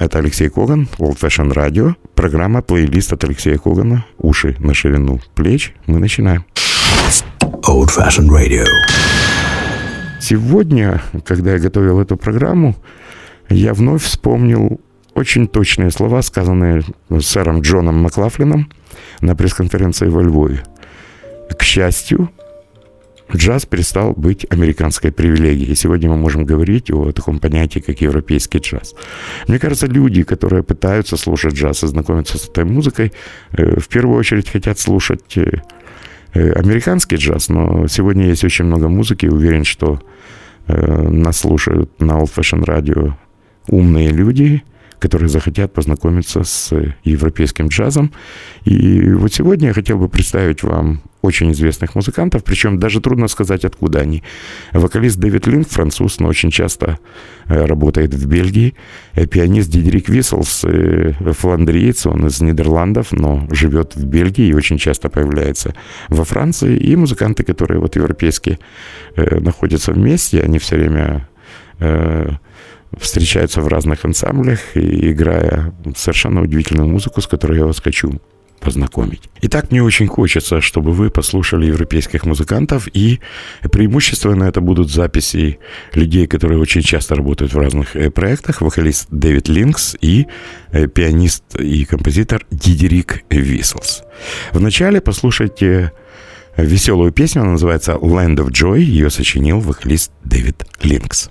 это Алексей Коган, Old Fashion Radio, программа плейлист от Алексея Когана «Уши на ширину плеч». Мы начинаем. Old Fashion Radio. Сегодня, когда я готовил эту программу, я вновь вспомнил очень точные слова, сказанные сэром Джоном Маклафлином на пресс-конференции во Львове. К счастью, джаз перестал быть американской привилегией. Сегодня мы можем говорить о таком понятии, как европейский джаз. Мне кажется, люди, которые пытаются слушать джаз и знакомиться с этой музыкой, э, в первую очередь хотят слушать э, э, американский джаз, но сегодня есть очень много музыки. Уверен, что нас слушают на Old Fashion Radio умные люди, которые захотят познакомиться с европейским джазом. И вот сегодня я хотел бы представить вам очень известных музыкантов, причем даже трудно сказать, откуда они. Вокалист Дэвид Линк, француз, но очень часто э, работает в Бельгии. Э, пианист Дидерик Висселс, э, фландриец, он из Нидерландов, но живет в Бельгии и очень часто появляется во Франции. И музыканты, которые вот европейские находятся вместе, они все время встречаются в разных ансамблях, и играя совершенно удивительную музыку, с которой я вас хочу познакомить. Итак, мне очень хочется, чтобы вы послушали европейских музыкантов, и преимущественно это будут записи людей, которые очень часто работают в разных э, проектах, вокалист Дэвид Линкс и э, пианист и композитор Дидерик Висселс. Вначале послушайте веселую песню, она называется «Land of Joy», ее сочинил вокалист Дэвид Линкс.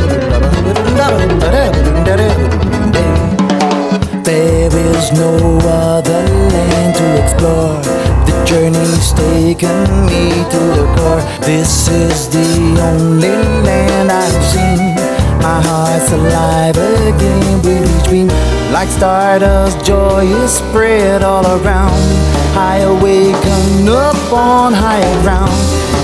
no other land to explore. The journey's taken me to the core. This is the only land I've seen. My heart's alive again with each dream. Like stardust, joy is spread all around. I awaken up on higher ground.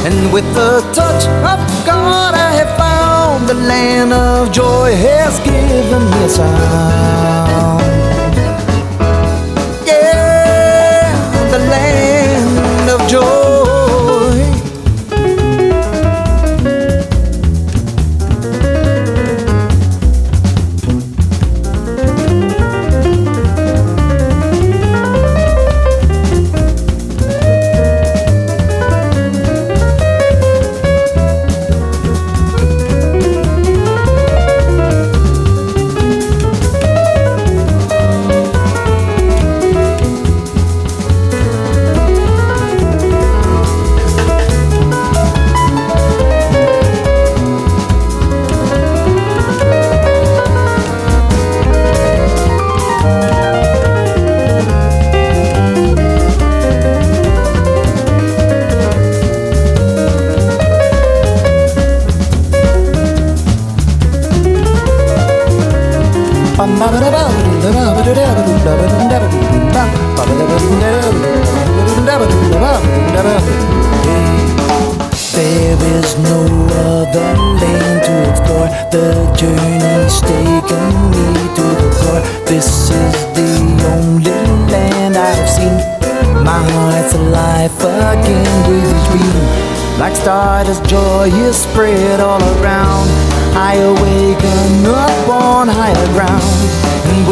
And with the touch of God, I have found the land of joy has given me a sound.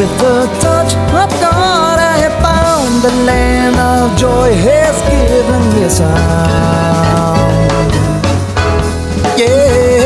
With the touch of God, I have found the land of joy has given me a sound. Yeah,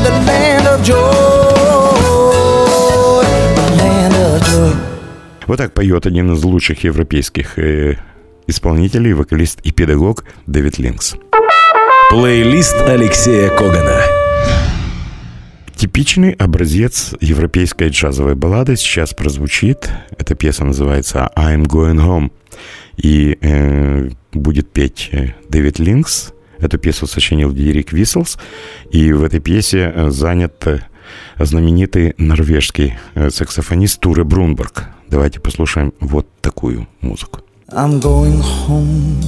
the land of joy, the land of joy. Вот так поет один из лучших европейских э, исполнителей, вокалист и педагог Дэвид Линкс. Плейлист Алексея Когана. Типичный образец европейской джазовой баллады сейчас прозвучит. Эта пьеса называется «I'm Going Home». И э, будет петь э, Дэвид Линкс. Эту пьесу сочинил Дирик Висселс. И в этой пьесе э, занят э, знаменитый норвежский э, саксофонист Туре Брунберг. Давайте послушаем вот такую музыку. I'm going home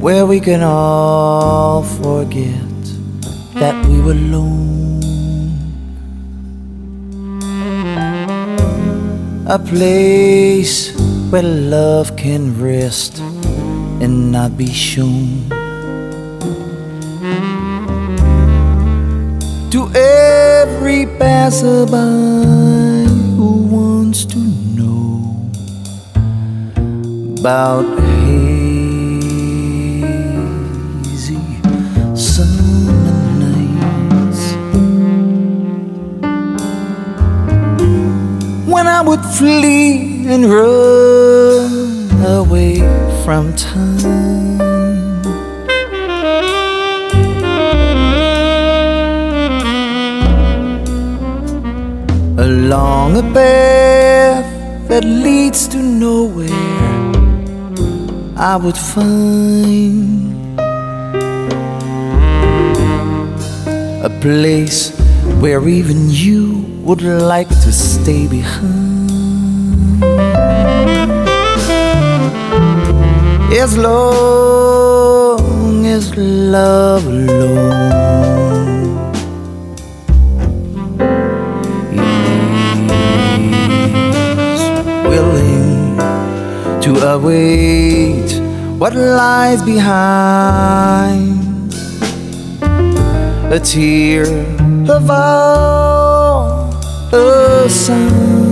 where we can all forget that we were alone. A place where love can rest and not be shown. To every passerby who wants to know about hazy summer nights when I would flee and run away from time. along a path that leads to nowhere. I would find a place where even you would like to stay behind. As long as love alone is willing to await what lies behind. A tear, a vow, a sign.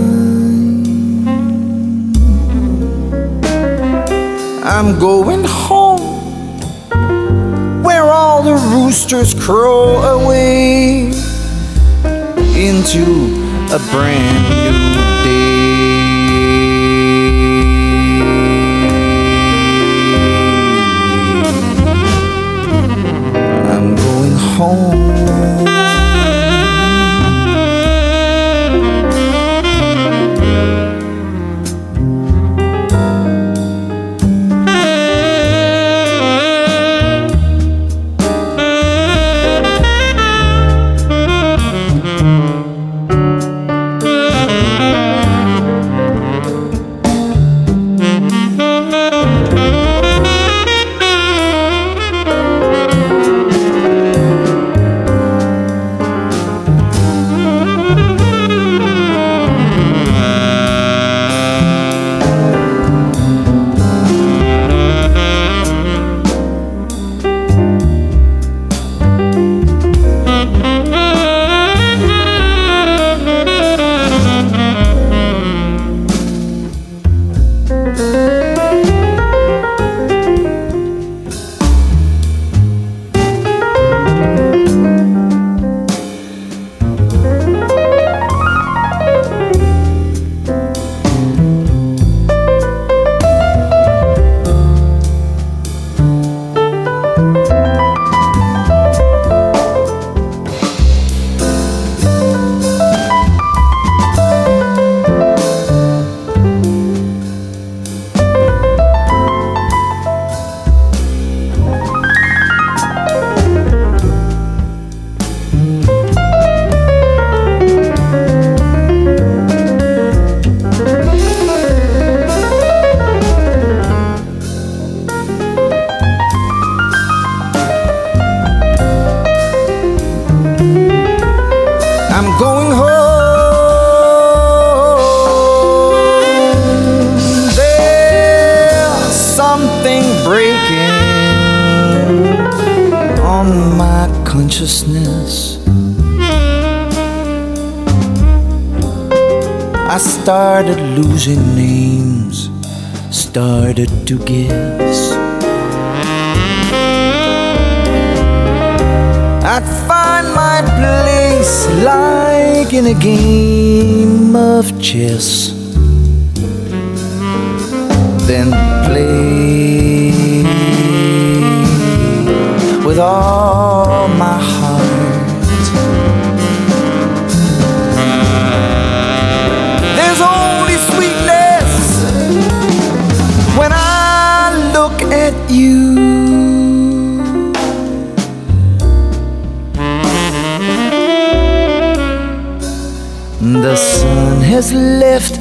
I'm going home where all the roosters crow away into a brand new day. I'm going home. Consciousness. I started losing names, started to guess. I'd find my place like in a game of chess. Then play with all has left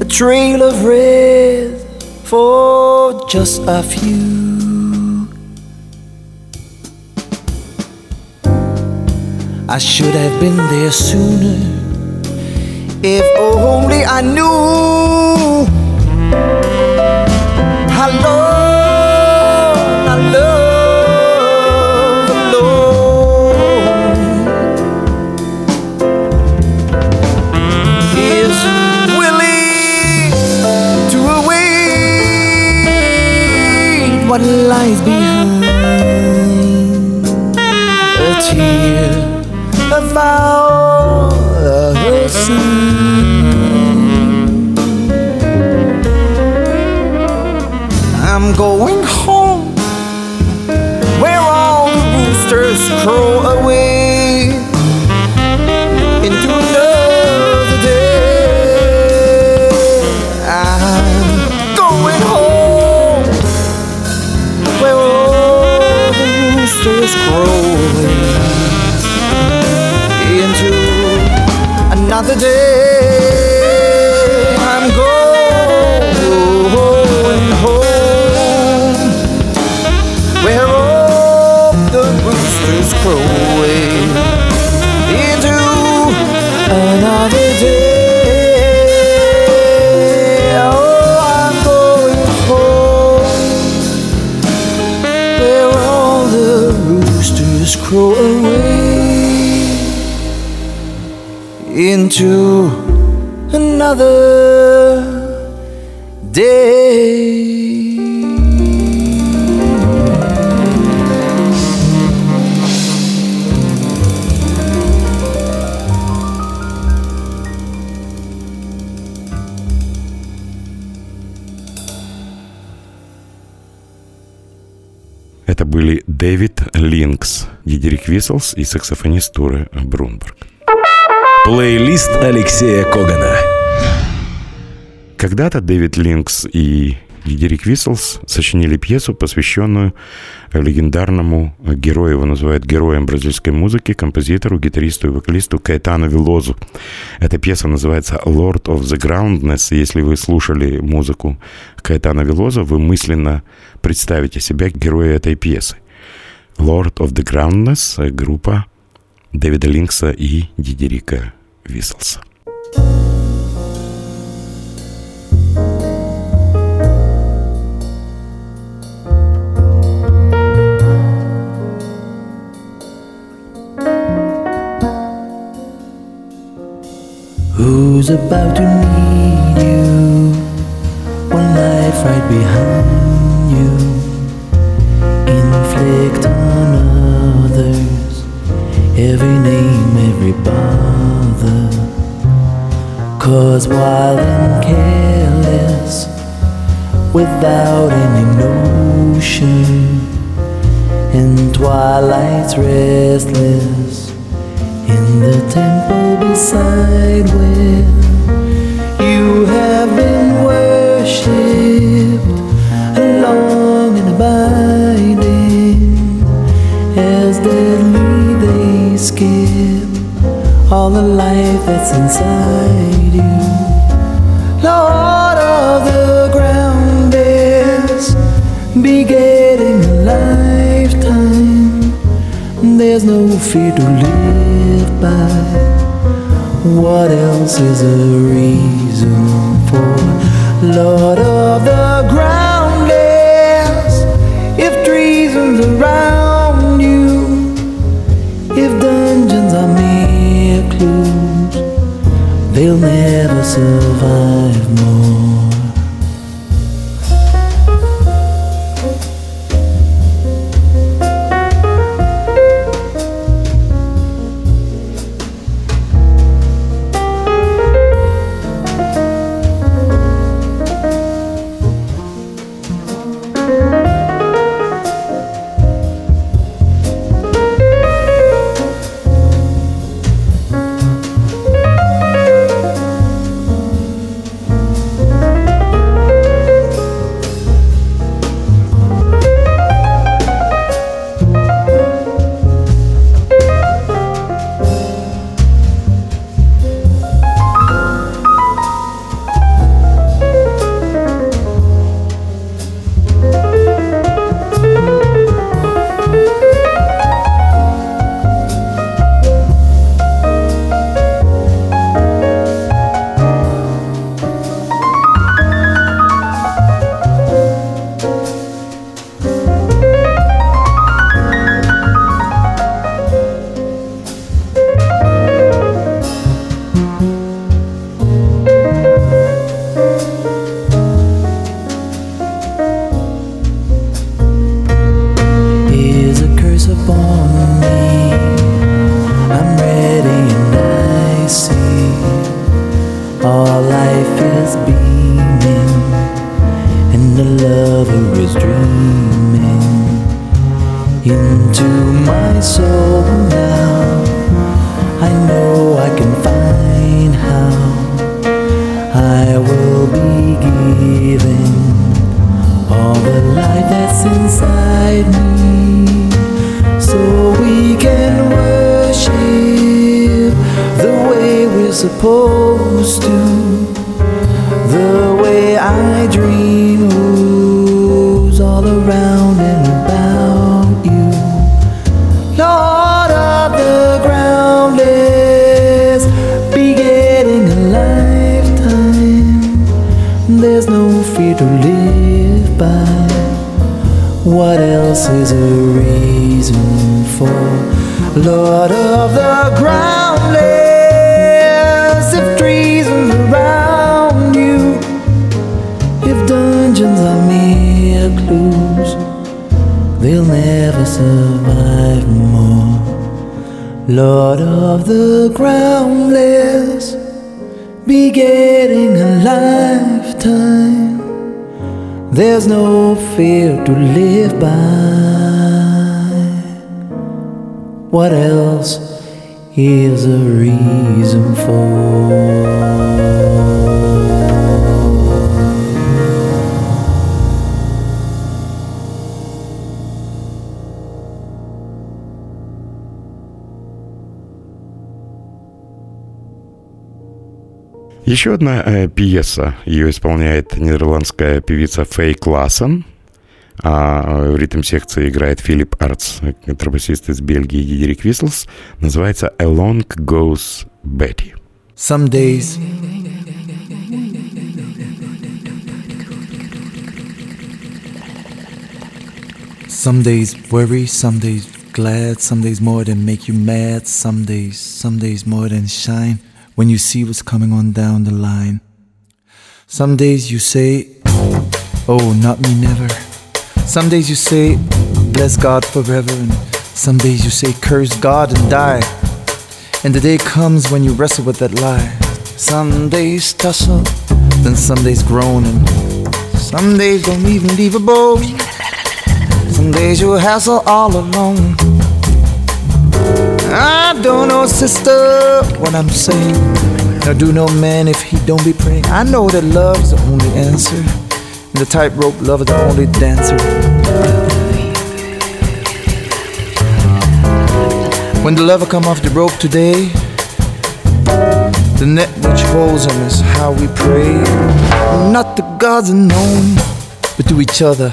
a trail of red for just a few. I should have been there sooner if only I knew what lies behind. A tear, a vow, 的。Into another day. Это были Дэвид Линкс, Дидерик Висселс и саксофонист Туре Брунберг. Плейлист Алексея Когана. Когда-то Дэвид Линкс и Дидерик Висселс сочинили пьесу, посвященную легендарному герою, его называют героем бразильской музыки, композитору, гитаристу и вокалисту Каэтану Велозу. Эта пьеса называется «Lord of the Groundness». Если вы слушали музыку Каэтана Велоза, вы мысленно представите себя героя этой пьесы. «Lord of the Groundness» — группа Дэвида Линкса и Дидерика Висселса. Who's about to need you? One life right behind you. Inflict every name, every bother. Cause wild and careless, without any notion, in twilight's restless in the temple beside where all the life that's inside you. Lord of the ground bears, begetting a lifetime. There's no fear to live by. What else is a reason for Lord of the they'll never survive more. So we can worship the way we're supposed to else is a reason for? Lord of the groundless, if treason's around you, if dungeons are mere clues, they'll never survive more. Lord of the groundless, begetting a lifetime. There's no fear to live by. What else is a reason for? Еще одна э, пьеса. Ее исполняет нидерландская певица Фей Классен. А в ритм-секции играет Филипп Артс, контрабасист из Бельгии Дидерик Висселс. Называется «Along Goes Betty». Some days Some days worry, some days glad, some days more than make you mad, some days, some days more than shine when you see what's coming on down the line. Some days you say, Oh, not me, never. Some days you say, Bless God forever, and some days you say, Curse God and die. And the day comes when you wrestle with that lie. Some days tussle, then some days groan, and some days don't even leave a bone. Some days you hassle all alone. I don't know, sister, what I'm saying. Nor do no man if he don't be praying. I know that love's the only answer. And the tightrope love is the only dancer. When the lover come off the rope today, the net which holds him is how we pray. Not the gods alone, but to each other.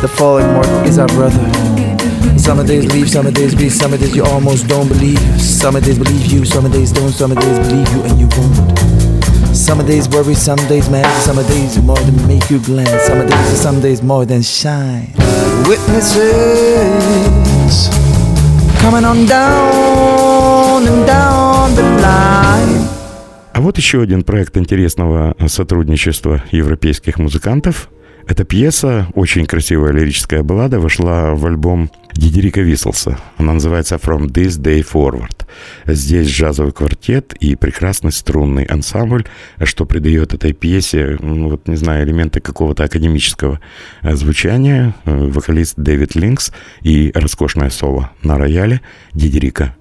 The fallen mortal is our brother. Some days believe, some days believe, some days you almost don't believe. Some days believe you, some days don't, some days believe you and you won't. Some days worry, some days mad, some days more than make you glad. Some days, some days more than shine. Witnesses coming on down and down the line. А вот еще один проект интересного сотрудничества европейских музыкантов. Эта пьеса, очень красивая лирическая баллада, вошла в альбом Дидерика Висселса. Она называется «From This Day Forward». Здесь джазовый квартет и прекрасный струнный ансамбль, что придает этой пьесе, ну, вот не знаю, элементы какого-то академического э, звучания. Э, вокалист Дэвид Линкс и роскошное соло на рояле Дидерика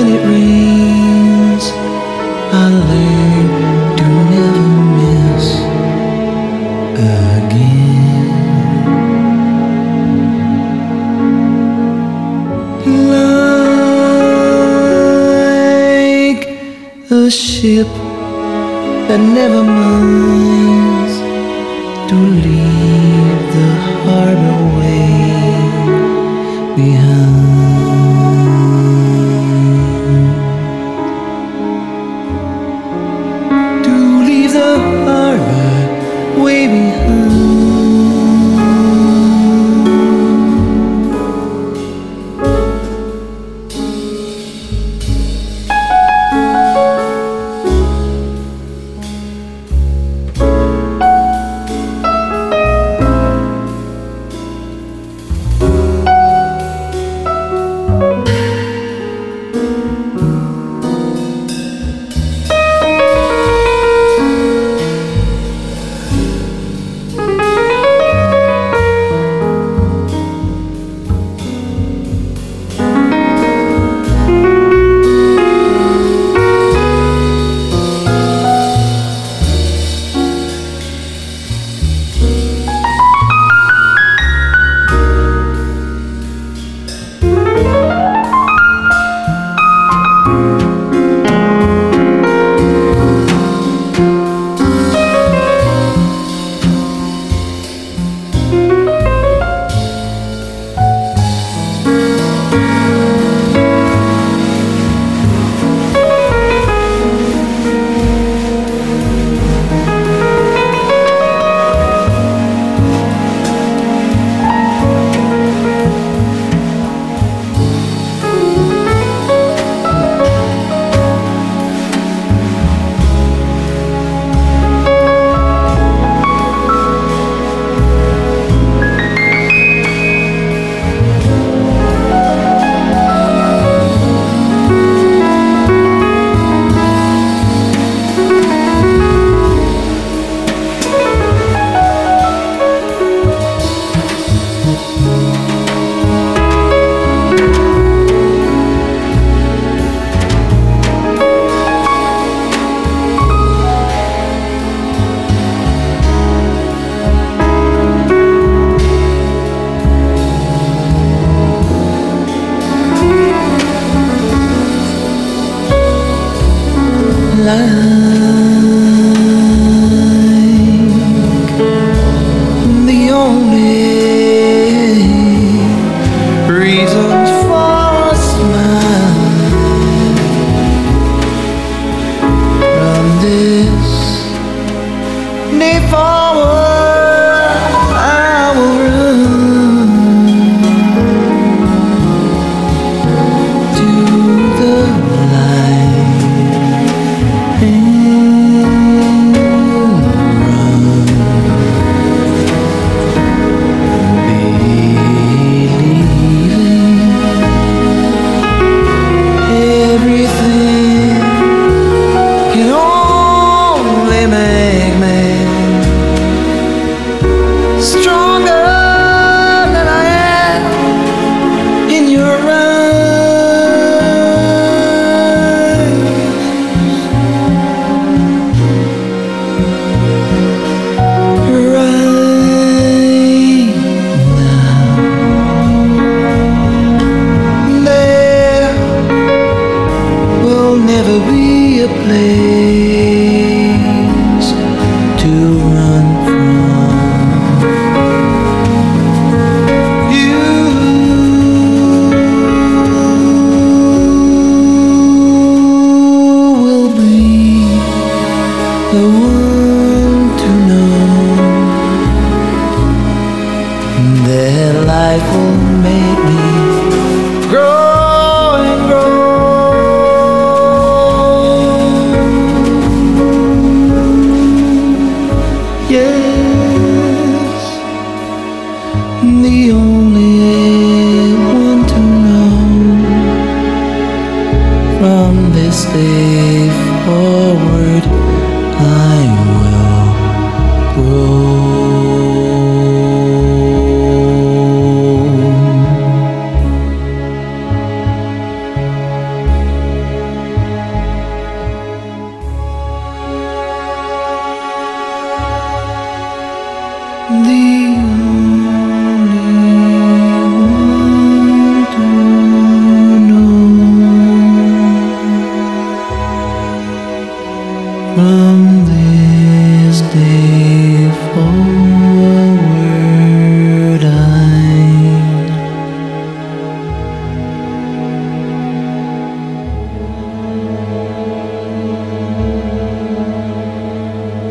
when it rains, I learn to never miss again. Like a ship that never minds to leave the harbor way behind. love.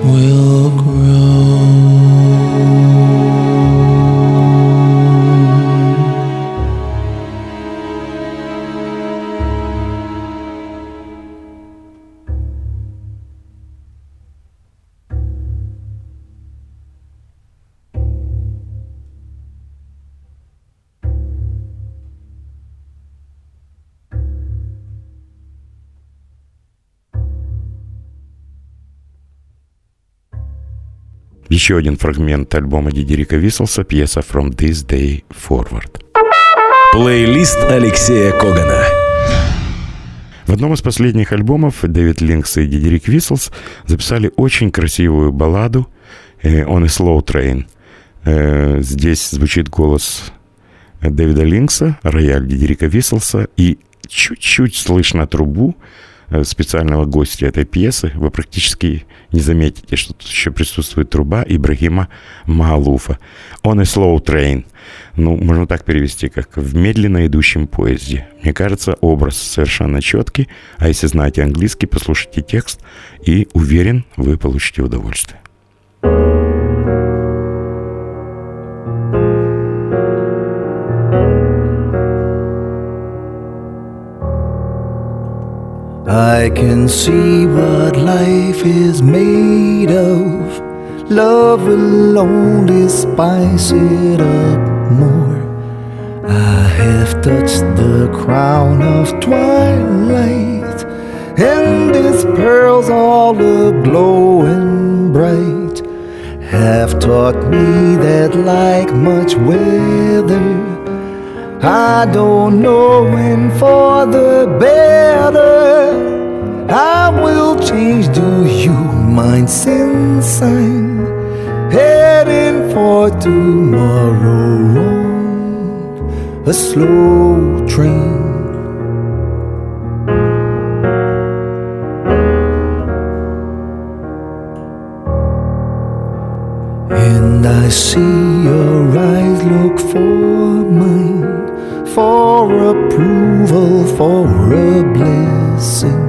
will grow. Еще один фрагмент альбома Дидерика Вислса, пьеса «From This Day Forward». Плейлист Алексея Когана. В одном из последних альбомов Дэвид Линкс и Дидерик Вислс записали очень красивую балладу «On a Slow Train». Э, здесь звучит голос Дэвида Линкса, рояль Дидерика Вислса и чуть-чуть слышно трубу Э, специального гостя этой пьесы, вы практически не заметите, что тут еще присутствует труба Ибрагима Маалуфа. Он и slow train. Ну, можно так перевести, как в медленно идущем поезде. Мне кажется, образ совершенно четкий, а если знаете английский, послушайте текст, и уверен, вы получите удовольствие. I can see what life is made of. Love will only spice it up more. I have touched the crown of twilight, and its pearls all aglow and bright have taught me that, like much weather, I don't know when for the better. I will change. Do you mind since I'm heading for tomorrow on a slow train? And I see your eyes look for mine, for approval, for a blessing.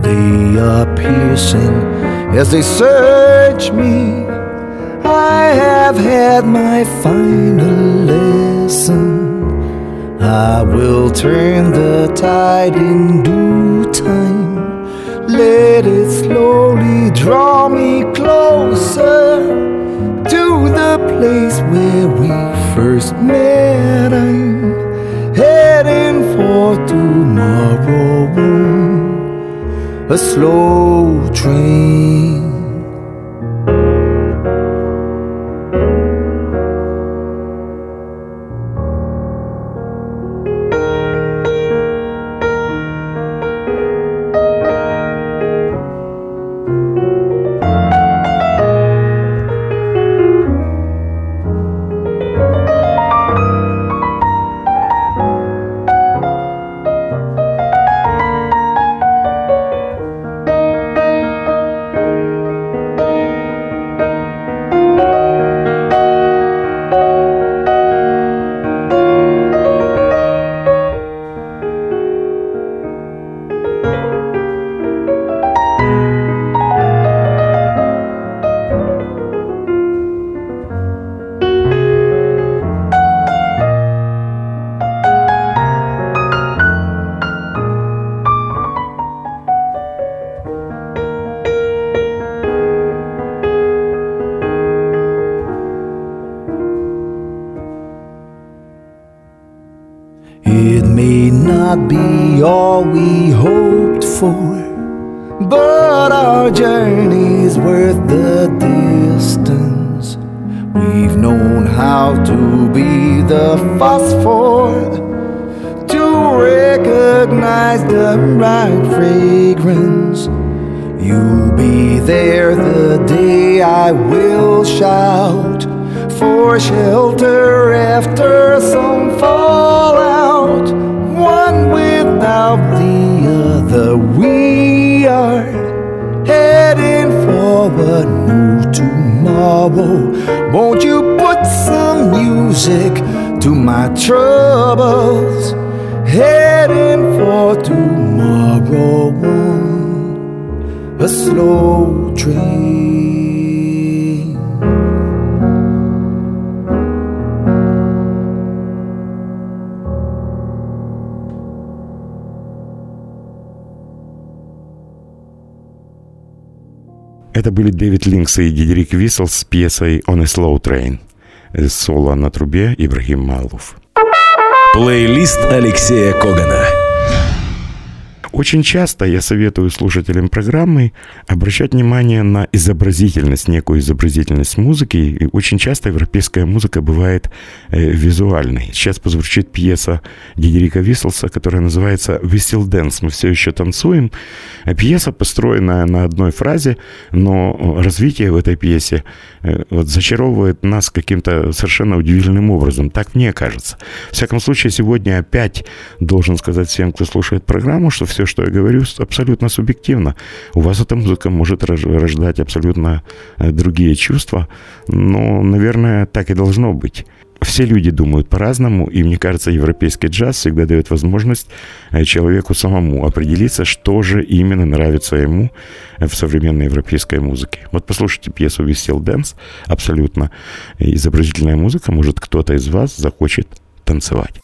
They are piercing as they search me. I have had my final lesson. I will turn the tide in due time. Let it slowly draw me closer to the place where we first met. A slow train. Not be all we hoped for, but our journey's worth the distance. We've known how to be the phosphor to recognize the right fragrance. You'll be there the day I will shout for shelter after some fallout. Without the other, we are heading for a new tomorrow. Won't you put some music to my troubles? Heading for tomorrow, a slow train. Это были Дэвид Линкс и Дидерик Виссел с пьесой «On a Slow Train». Соло на трубе Ибрагим Малов. Плейлист Алексея Когана. Очень часто я советую слушателям программы обращать внимание на изобразительность, некую изобразительность музыки. И очень часто европейская музыка бывает э, визуальной. Сейчас позвучит пьеса Дидерика Висселса, которая называется «Whistle Dance». Мы все еще танцуем. А пьеса построена на одной фразе, но развитие в этой пьесе э, вот, зачаровывает нас каким-то совершенно удивительным образом. Так мне кажется. В всяком случае, сегодня опять должен сказать всем, кто слушает программу, что все, что я говорю, абсолютно субъективно. У вас эта музыка может рождать абсолютно э, другие чувства, но, наверное, так и должно быть. Все люди думают по-разному, и мне кажется, европейский джаз всегда дает возможность э, человеку самому определиться, что же именно нравится ему э, в современной европейской музыке. Вот послушайте пьесу «Висел Дэнс», абсолютно изобразительная музыка, может кто-то из вас захочет танцевать.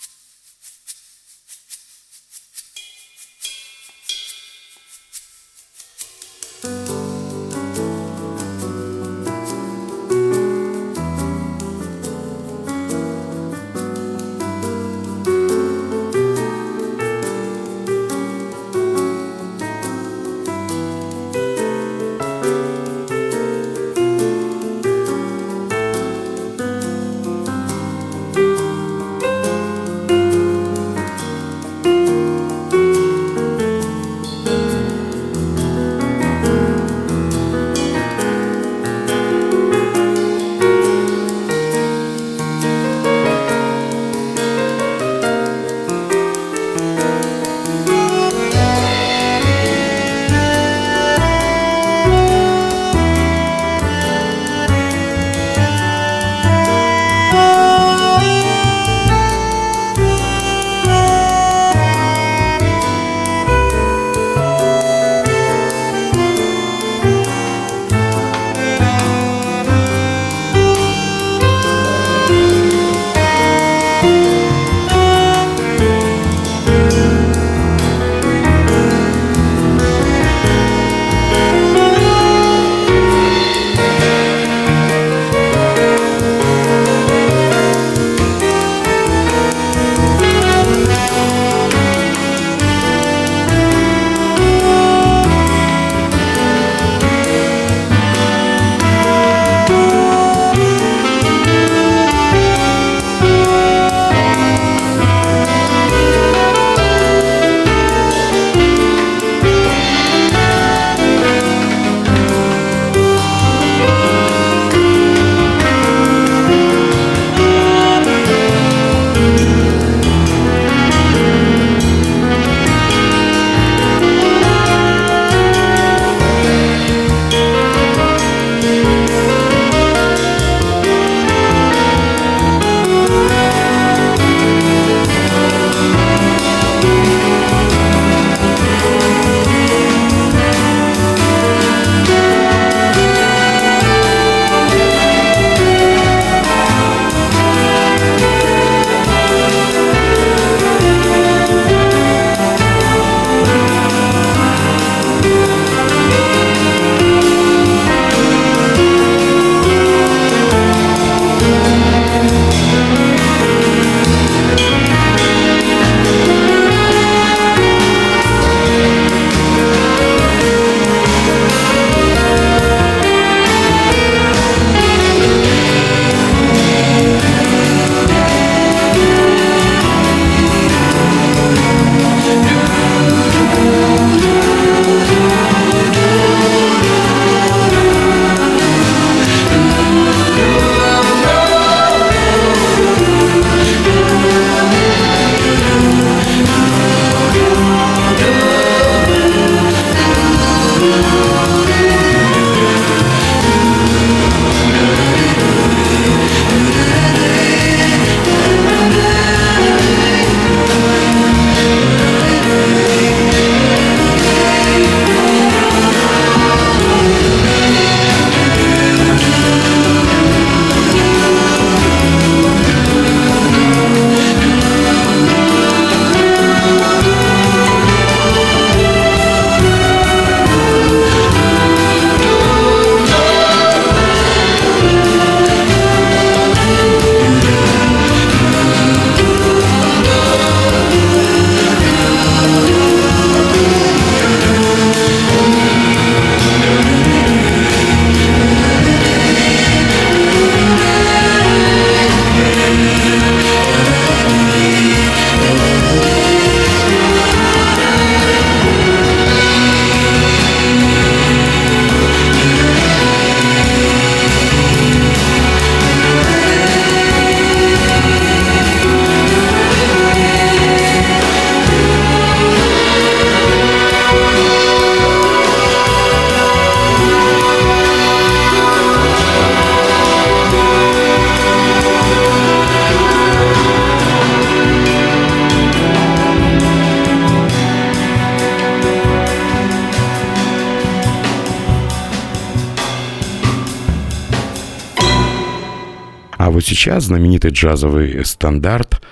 Сейчас знаменитый джазовый стандарт,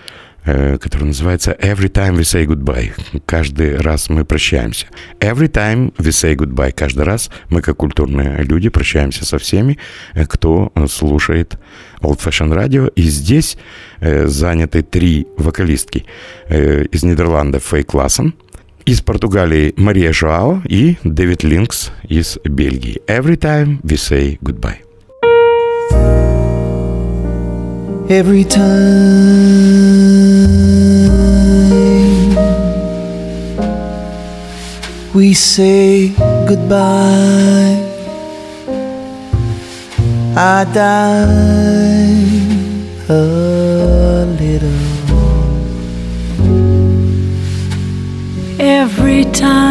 э, который называется «Every time we say goodbye». Каждый раз мы прощаемся. «Every time we say goodbye». Каждый раз мы, как культурные люди, прощаемся со всеми, э, кто слушает Old Fashion Radio. И здесь э, заняты три вокалистки из Нидерландов Фейк Лассен, из Португалии Мария Жоао и Дэвид Линкс из Бельгии. Every time we say goodbye. Every time we say goodbye. I die a little every time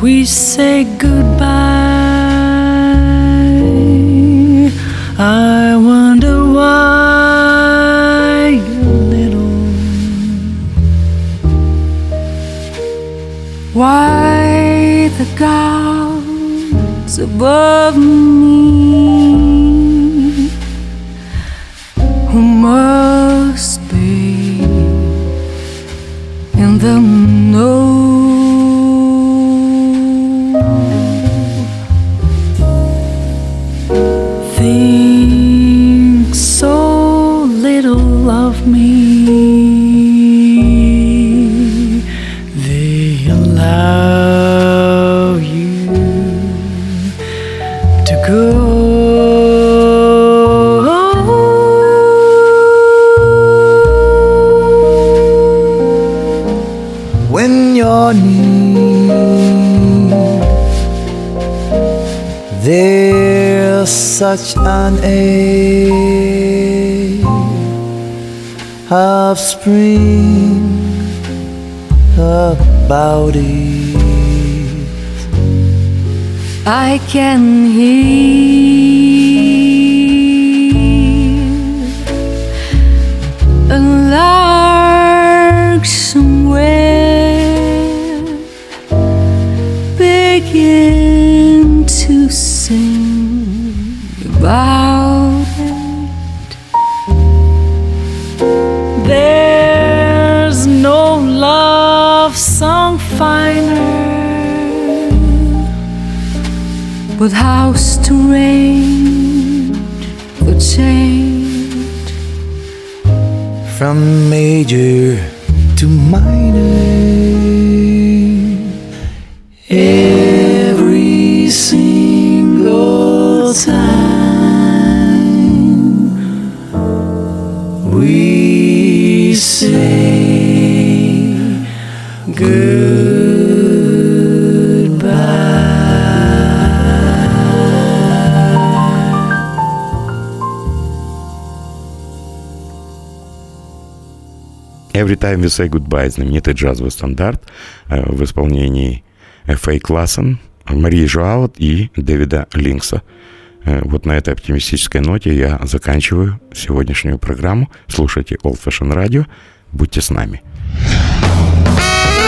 we say goodbye. I wonder why little. Why the gods above me who must be in the know. Such an age of spring about it. I can hear But how strange the change From major to minor. Time We Say Goodbye, знаменитый джазовый стандарт э, в исполнении Фейк Лассен, Марии Жуаут и Дэвида Линкса. Э, Вот на этой оптимистической ноте я заканчиваю сегодняшнюю программу. Слушайте Old Fashion Radio. Будьте с нами.